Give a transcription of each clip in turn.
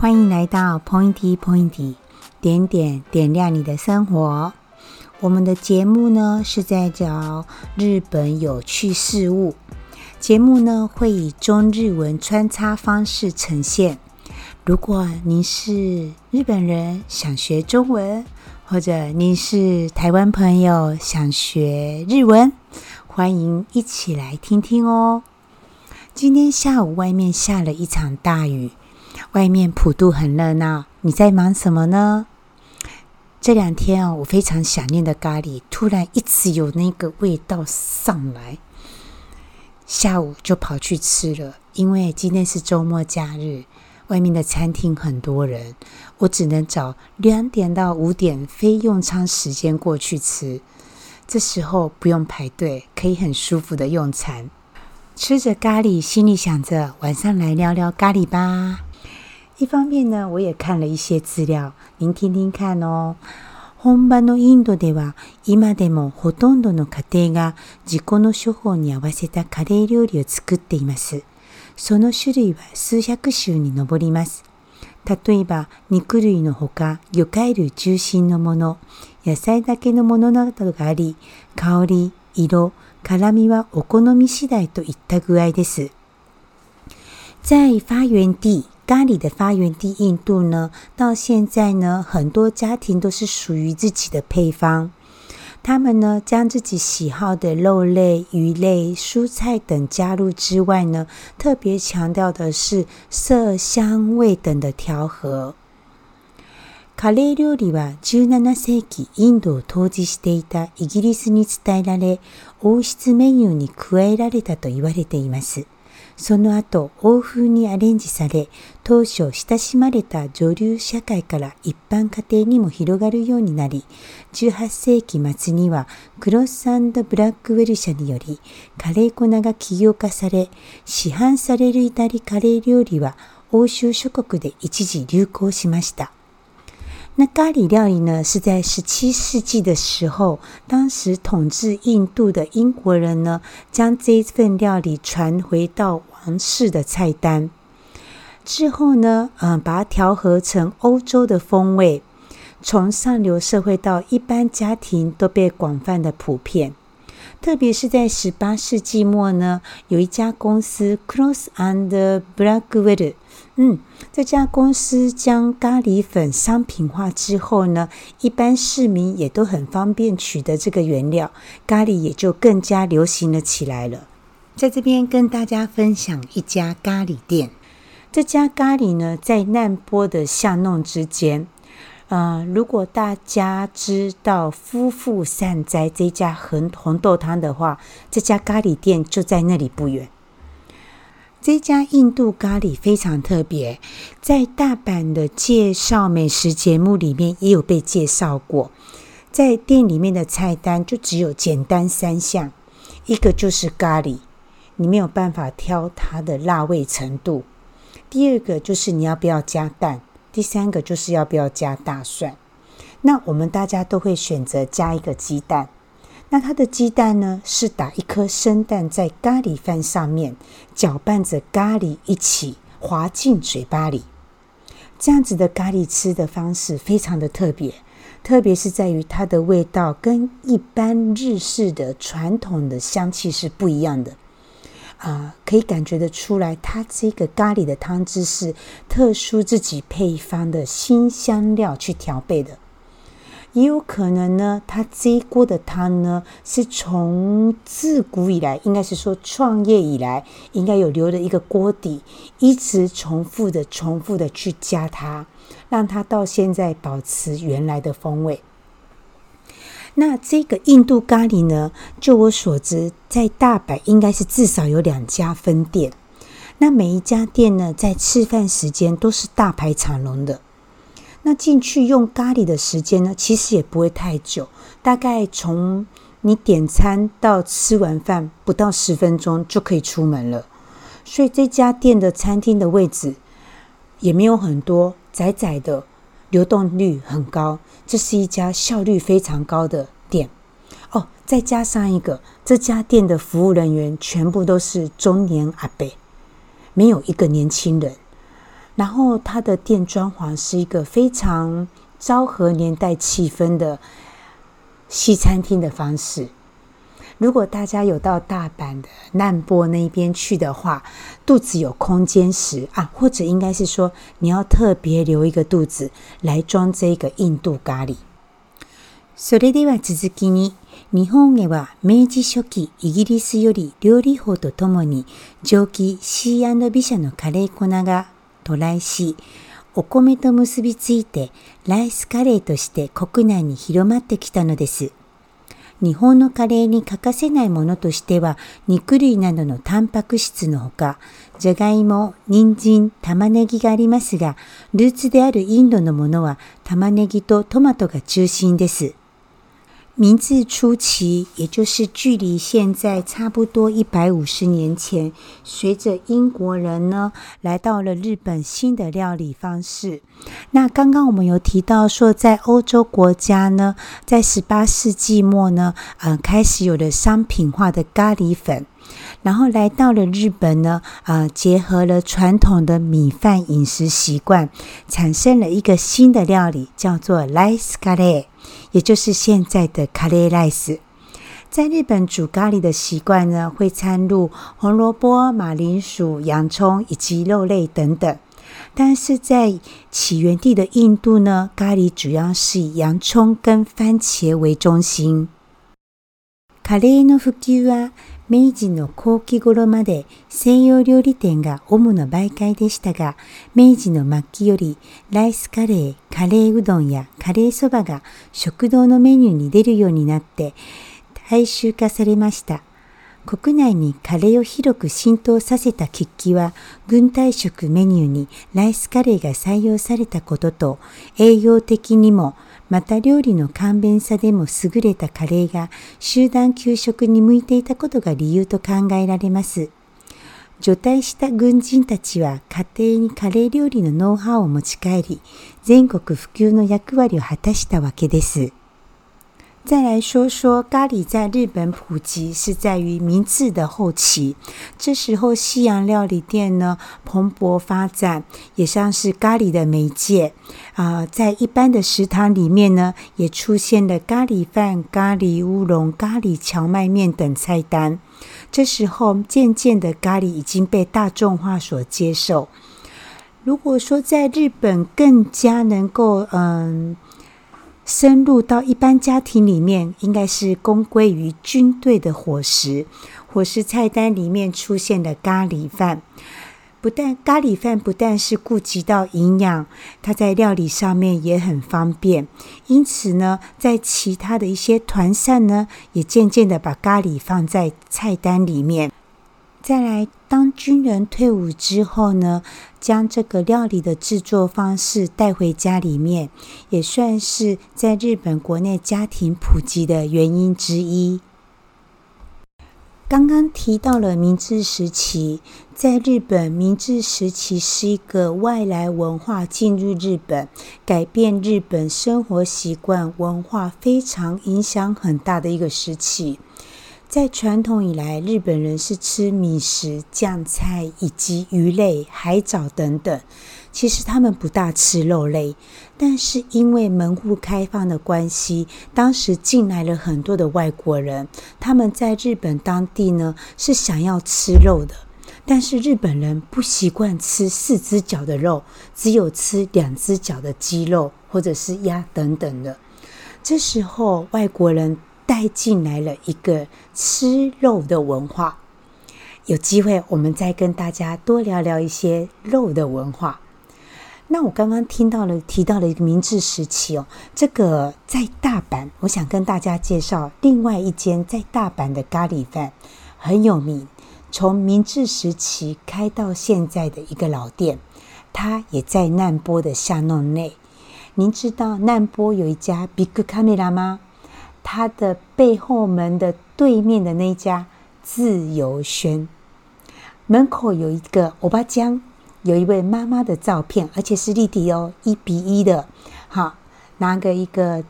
欢迎来到 Pointy Pointy 点点点亮你的生活。我们的节目呢是在讲日本有趣事物，节目呢会以中日文穿插方式呈现。如果您是日本人想学中文，或者您是台湾朋友想学日文，欢迎一起来听听哦。今天下午外面下了一场大雨。外面普渡很热闹，你在忙什么呢？这两天啊，我非常想念的咖喱，突然一直有那个味道上来。下午就跑去吃了，因为今天是周末假日，外面的餐厅很多人，我只能找两点到五点非用餐时间过去吃。这时候不用排队，可以很舒服的用餐。吃着咖喱，心里想着晚上来聊聊咖喱吧。一方面呢，我也看了一些资料，您听听看哦。本場のインドでは今でもほとんどの家庭が自己の処方に合わせたカレー料理を作っています。その種類は数百種に上ります。例えば肉類のほか魚介類中心のもの、野菜だけのものなどがあり、香り、色、辛みはお好み次第といった具合です。在发源地咖喱的发源地印度呢，到现在呢，很多家庭都是属于自己的配方。他们呢，将自己喜好的肉类、鱼类、蔬菜等加入之外呢，特别强调的是色、香、味等的调和。カレー料理は17世紀インドを統治していたイギリスに伝えられ、王室メニューに加えられたと言われています。その後、欧風にアレンジされ、当初親しまれた女流社会から一般家庭にも広がるようになり、18世紀末にはクロスブラックウェル社により、カレー粉が起業化され、市販されるイタリカレー料理は欧州諸国で一時流行しました。那咖喱料理呢，是在十七世纪的时候，当时统治印度的英国人呢，将这一份料理传回到王室的菜单，之后呢，嗯，把它调和成欧洲的风味，从上流社会到一般家庭都被广泛的普遍。特别是在十八世纪末呢，有一家公司 Cross and Blackwell。嗯，这家公司将咖喱粉商品化之后呢，一般市民也都很方便取得这个原料，咖喱也就更加流行了起来了。在这边跟大家分享一家咖喱店，这家咖喱呢在难波的巷弄之间。嗯，如果大家知道夫妇善斋这家红红豆汤的话，这家咖喱店就在那里不远。这家印度咖喱非常特别，在大阪的介绍美食节目里面也有被介绍过。在店里面的菜单就只有简单三项：，一个就是咖喱，你没有办法挑它的辣味程度；，第二个就是你要不要加蛋；，第三个就是要不要加大蒜。那我们大家都会选择加一个鸡蛋。那它的鸡蛋呢？是打一颗生蛋在咖喱饭上面，搅拌着咖喱一起滑进嘴巴里。这样子的咖喱吃的方式非常的特别，特别是在于它的味道跟一般日式的传统的香气是不一样的。啊，可以感觉得出来，它这个咖喱的汤汁是特殊自己配方的新香料去调配的。也有可能呢，他这一锅的汤呢，是从自古以来，应该是说创业以来，应该有留的一个锅底，一直重复的、重复的去加它，让它到现在保持原来的风味。那这个印度咖喱呢，据我所知，在大阪应该是至少有两家分店，那每一家店呢，在吃饭时间都是大排长龙的。那进去用咖喱的时间呢？其实也不会太久，大概从你点餐到吃完饭不到十分钟就可以出门了。所以这家店的餐厅的位置也没有很多，窄窄的，流动率很高。这是一家效率非常高的店哦。再加上一个，这家店的服务人员全部都是中年阿伯，没有一个年轻人。然后它的店装潢是一个非常昭和年代气氛的西餐厅的方式。如果大家有到大阪的难波那边去的话，肚子有空间时啊，或者应该是说你要特别留一个肚子来装这个印度咖喱。それでは続きに日本へは明治初期イギリスより料理法とともに上記 C&B 社のカレー粉が渡来し、お米と結びついてライスカレーとして国内に広まってきたのです。日本のカレーに欠かせないものとしては肉類などのタンパク質のほか、じゃがいも、人参、玉ねぎがありますが、ルーツであるインドのものは玉ねぎとトマトが中心です。明治初期，也就是距离现在差不多一百五十年前，随着英国人呢来到了日本，新的料理方式。那刚刚我们有提到说，在欧洲国家呢，在十八世纪末呢，呃，开始有了商品化的咖喱粉，然后来到了日本呢，呃，结合了传统的米饭饮食习惯，产生了一个新的料理，叫做 rice 咖喱。也就是现在的咖喱 rice，在日本煮咖喱的习惯呢，会掺入红萝卜、马铃薯、洋葱以及肉类等等。但是在起源地的印度呢，咖喱主要是以洋葱跟番茄为中心。咖喱の普及は。明治の後期頃まで西洋料理店が主な媒介でしたが、明治の末期よりライスカレー、カレーうどんやカレーそばが食堂のメニューに出るようになって大衆化されました。国内にカレーを広く浸透させた喫起は、軍隊食メニューにライスカレーが採用されたことと、栄養的にもまた料理の簡便さでも優れたカレーが集団給食に向いていたことが理由と考えられます。除隊した軍人たちは家庭にカレー料理のノウハウを持ち帰り、全国普及の役割を果たしたわけです。再来说说咖喱在日本普及是在于明治的后期，这时候西洋料理店呢蓬勃发展，也像是咖喱的媒介啊，在一般的食堂里面呢，也出现了咖喱饭、咖喱乌龙、咖喱荞麦面等菜单。这时候渐渐的咖喱已经被大众化所接受。如果说在日本更加能够嗯。深入到一般家庭里面，应该是公归于军队的伙食，伙食菜单里面出现的咖喱饭，不但咖喱饭不但是顾及到营养，它在料理上面也很方便，因此呢，在其他的一些团膳呢，也渐渐的把咖喱放在菜单里面，再来。当军人退伍之后呢，将这个料理的制作方式带回家里面，也算是在日本国内家庭普及的原因之一。刚刚提到了明治时期，在日本，明治时期是一个外来文化进入日本，改变日本生活习惯、文化非常影响很大的一个时期。在传统以来，日本人是吃米食、酱菜以及鱼类、海藻等等。其实他们不大吃肉类，但是因为门户开放的关系，当时进来了很多的外国人。他们在日本当地呢，是想要吃肉的，但是日本人不习惯吃四只脚的肉，只有吃两只脚的鸡肉或者是鸭等等的。这时候，外国人。带进来了一个吃肉的文化，有机会我们再跟大家多聊聊一些肉的文化。那我刚刚听到了，提到了一个明治时期哦，这个在大阪，我想跟大家介绍另外一间在大阪的咖喱饭，很有名，从明治时期开到现在的一个老店，它也在难波的巷弄内。您知道难波有一家比 m e r 拉吗？他的背后门的对面的那家自由轩门口有一个欧巴江，有一位妈妈的照片，而且是立体哦，一比一的。好，拿个一个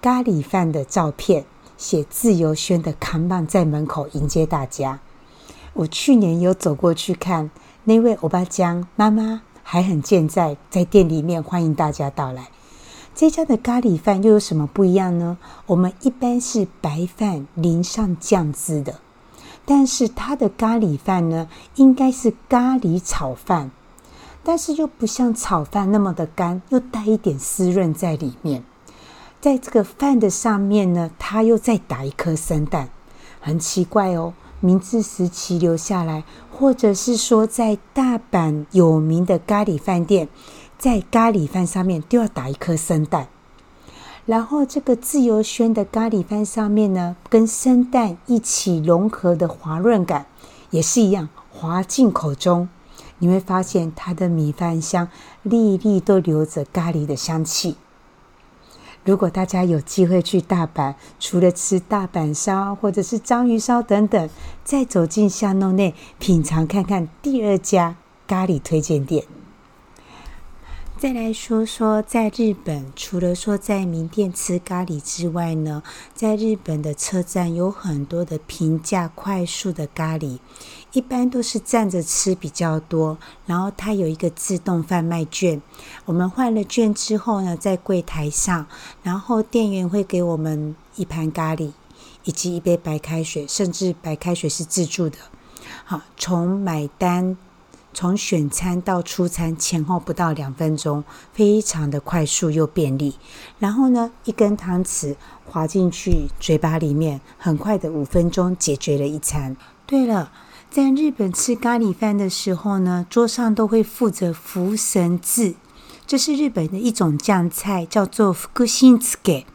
咖喱饭的照片，写自由轩的扛棒在门口迎接大家。我去年有走过去看，那位欧巴江妈妈还很健在，在店里面欢迎大家到来。这家的咖喱饭又有什么不一样呢？我们一般是白饭淋上酱汁的，但是它的咖喱饭呢，应该是咖喱炒饭，但是又不像炒饭那么的干，又带一点湿润在里面。在这个饭的上面呢，它又再打一颗生蛋，很奇怪哦。明治时期留下来，或者是说在大阪有名的咖喱饭店。在咖喱饭上面都要打一颗生蛋，然后这个自由轩的咖喱饭上面呢，跟生蛋一起融合的滑润感也是一样，滑进口中，你会发现它的米饭香粒粒都留着咖喱的香气。如果大家有机会去大阪，除了吃大阪烧或者是章鱼烧等等，再走进巷弄内品尝看看第二家咖喱推荐店。再来说说，在日本，除了说在名店吃咖喱之外呢，在日本的车站有很多的平价快速的咖喱，一般都是站着吃比较多。然后它有一个自动贩卖券，我们换了券之后呢，在柜台上，然后店员会给我们一盘咖喱，以及一杯白开水，甚至白开水是自助的。好，从买单。从选餐到出餐前后不到两分钟，非常的快速又便利。然后呢，一根汤匙滑进去嘴巴里面，很快的五分钟解决了一餐。对了，在日本吃咖喱饭的时候呢，桌上都会附着福神字，这是日本的一种酱菜，叫做福星子给。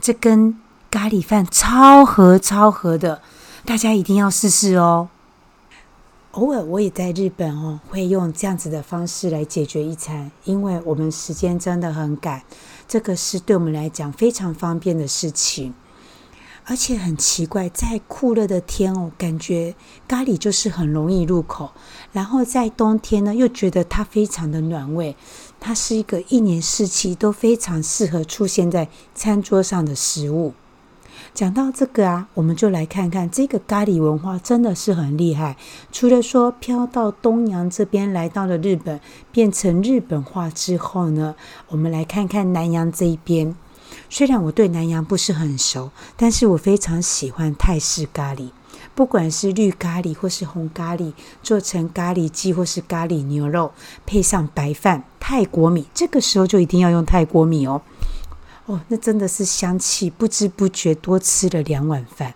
这跟咖喱饭超合超合的，大家一定要试试哦。偶尔我也在日本哦，会用这样子的方式来解决一餐，因为我们时间真的很赶，这个是对我们来讲非常方便的事情。而且很奇怪，在酷热的天哦，感觉咖喱就是很容易入口；然后在冬天呢，又觉得它非常的暖胃。它是一个一年四季都非常适合出现在餐桌上的食物。讲到这个啊，我们就来看看这个咖喱文化真的是很厉害。除了说漂到东洋这边来到了日本，变成日本化之后呢，我们来看看南洋这一边。虽然我对南洋不是很熟，但是我非常喜欢泰式咖喱，不管是绿咖喱或是红咖喱，做成咖喱鸡或是咖喱牛肉，配上白饭泰国米，这个时候就一定要用泰国米哦。那真的是香气，不知不觉多吃了两碗饭。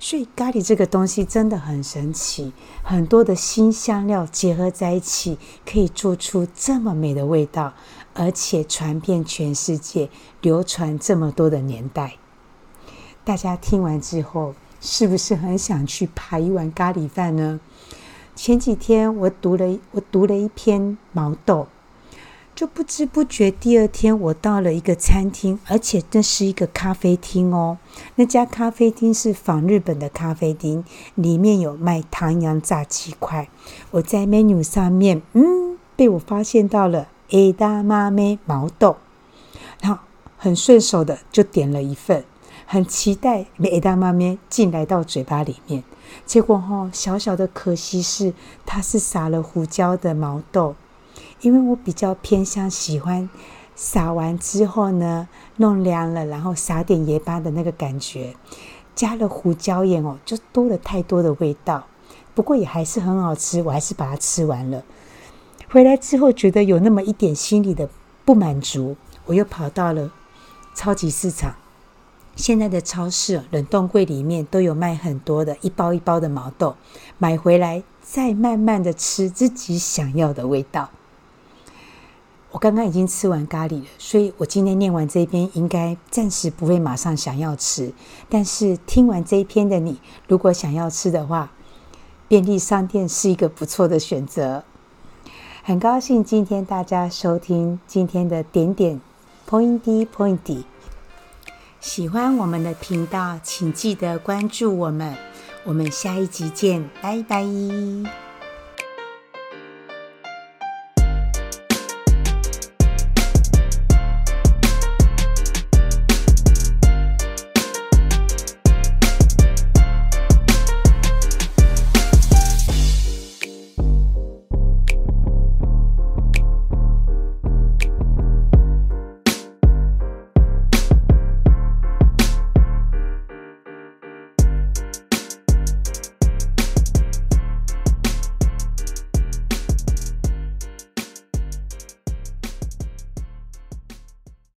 所以咖喱这个东西真的很神奇，很多的新香料结合在一起，可以做出这么美的味道，而且传遍全世界，流传这么多的年代。大家听完之后，是不是很想去排一碗咖喱饭呢？前几天我读了，我读了一篇毛豆。就不知不觉，第二天我到了一个餐厅，而且那是一个咖啡厅哦。那家咖啡厅是仿日本的咖啡厅，里面有卖唐扬炸鸡块。我在 menu 上面，嗯，被我发现到了 a d a m a 毛豆，然后很顺手的就点了一份，很期待 a d a m a 进来到嘴巴里面。结果哈，小小的可惜是，它是撒了胡椒的毛豆。因为我比较偏向喜欢撒完之后呢，弄凉了，然后撒点盐巴的那个感觉。加了胡椒盐哦，就多了太多的味道。不过也还是很好吃，我还是把它吃完了。回来之后觉得有那么一点心里的不满足，我又跑到了超级市场。现在的超市冷冻柜里面都有卖很多的一包一包的毛豆，买回来再慢慢的吃自己想要的味道。我刚刚已经吃完咖喱了，所以我今天念完这一篇应该暂时不会马上想要吃。但是听完这一篇的你，如果想要吃的话，便利商店是一个不错的选择。很高兴今天大家收听今天的点点 Pointy Pointy。喜欢我们的频道，请记得关注我们。我们下一集见，拜拜。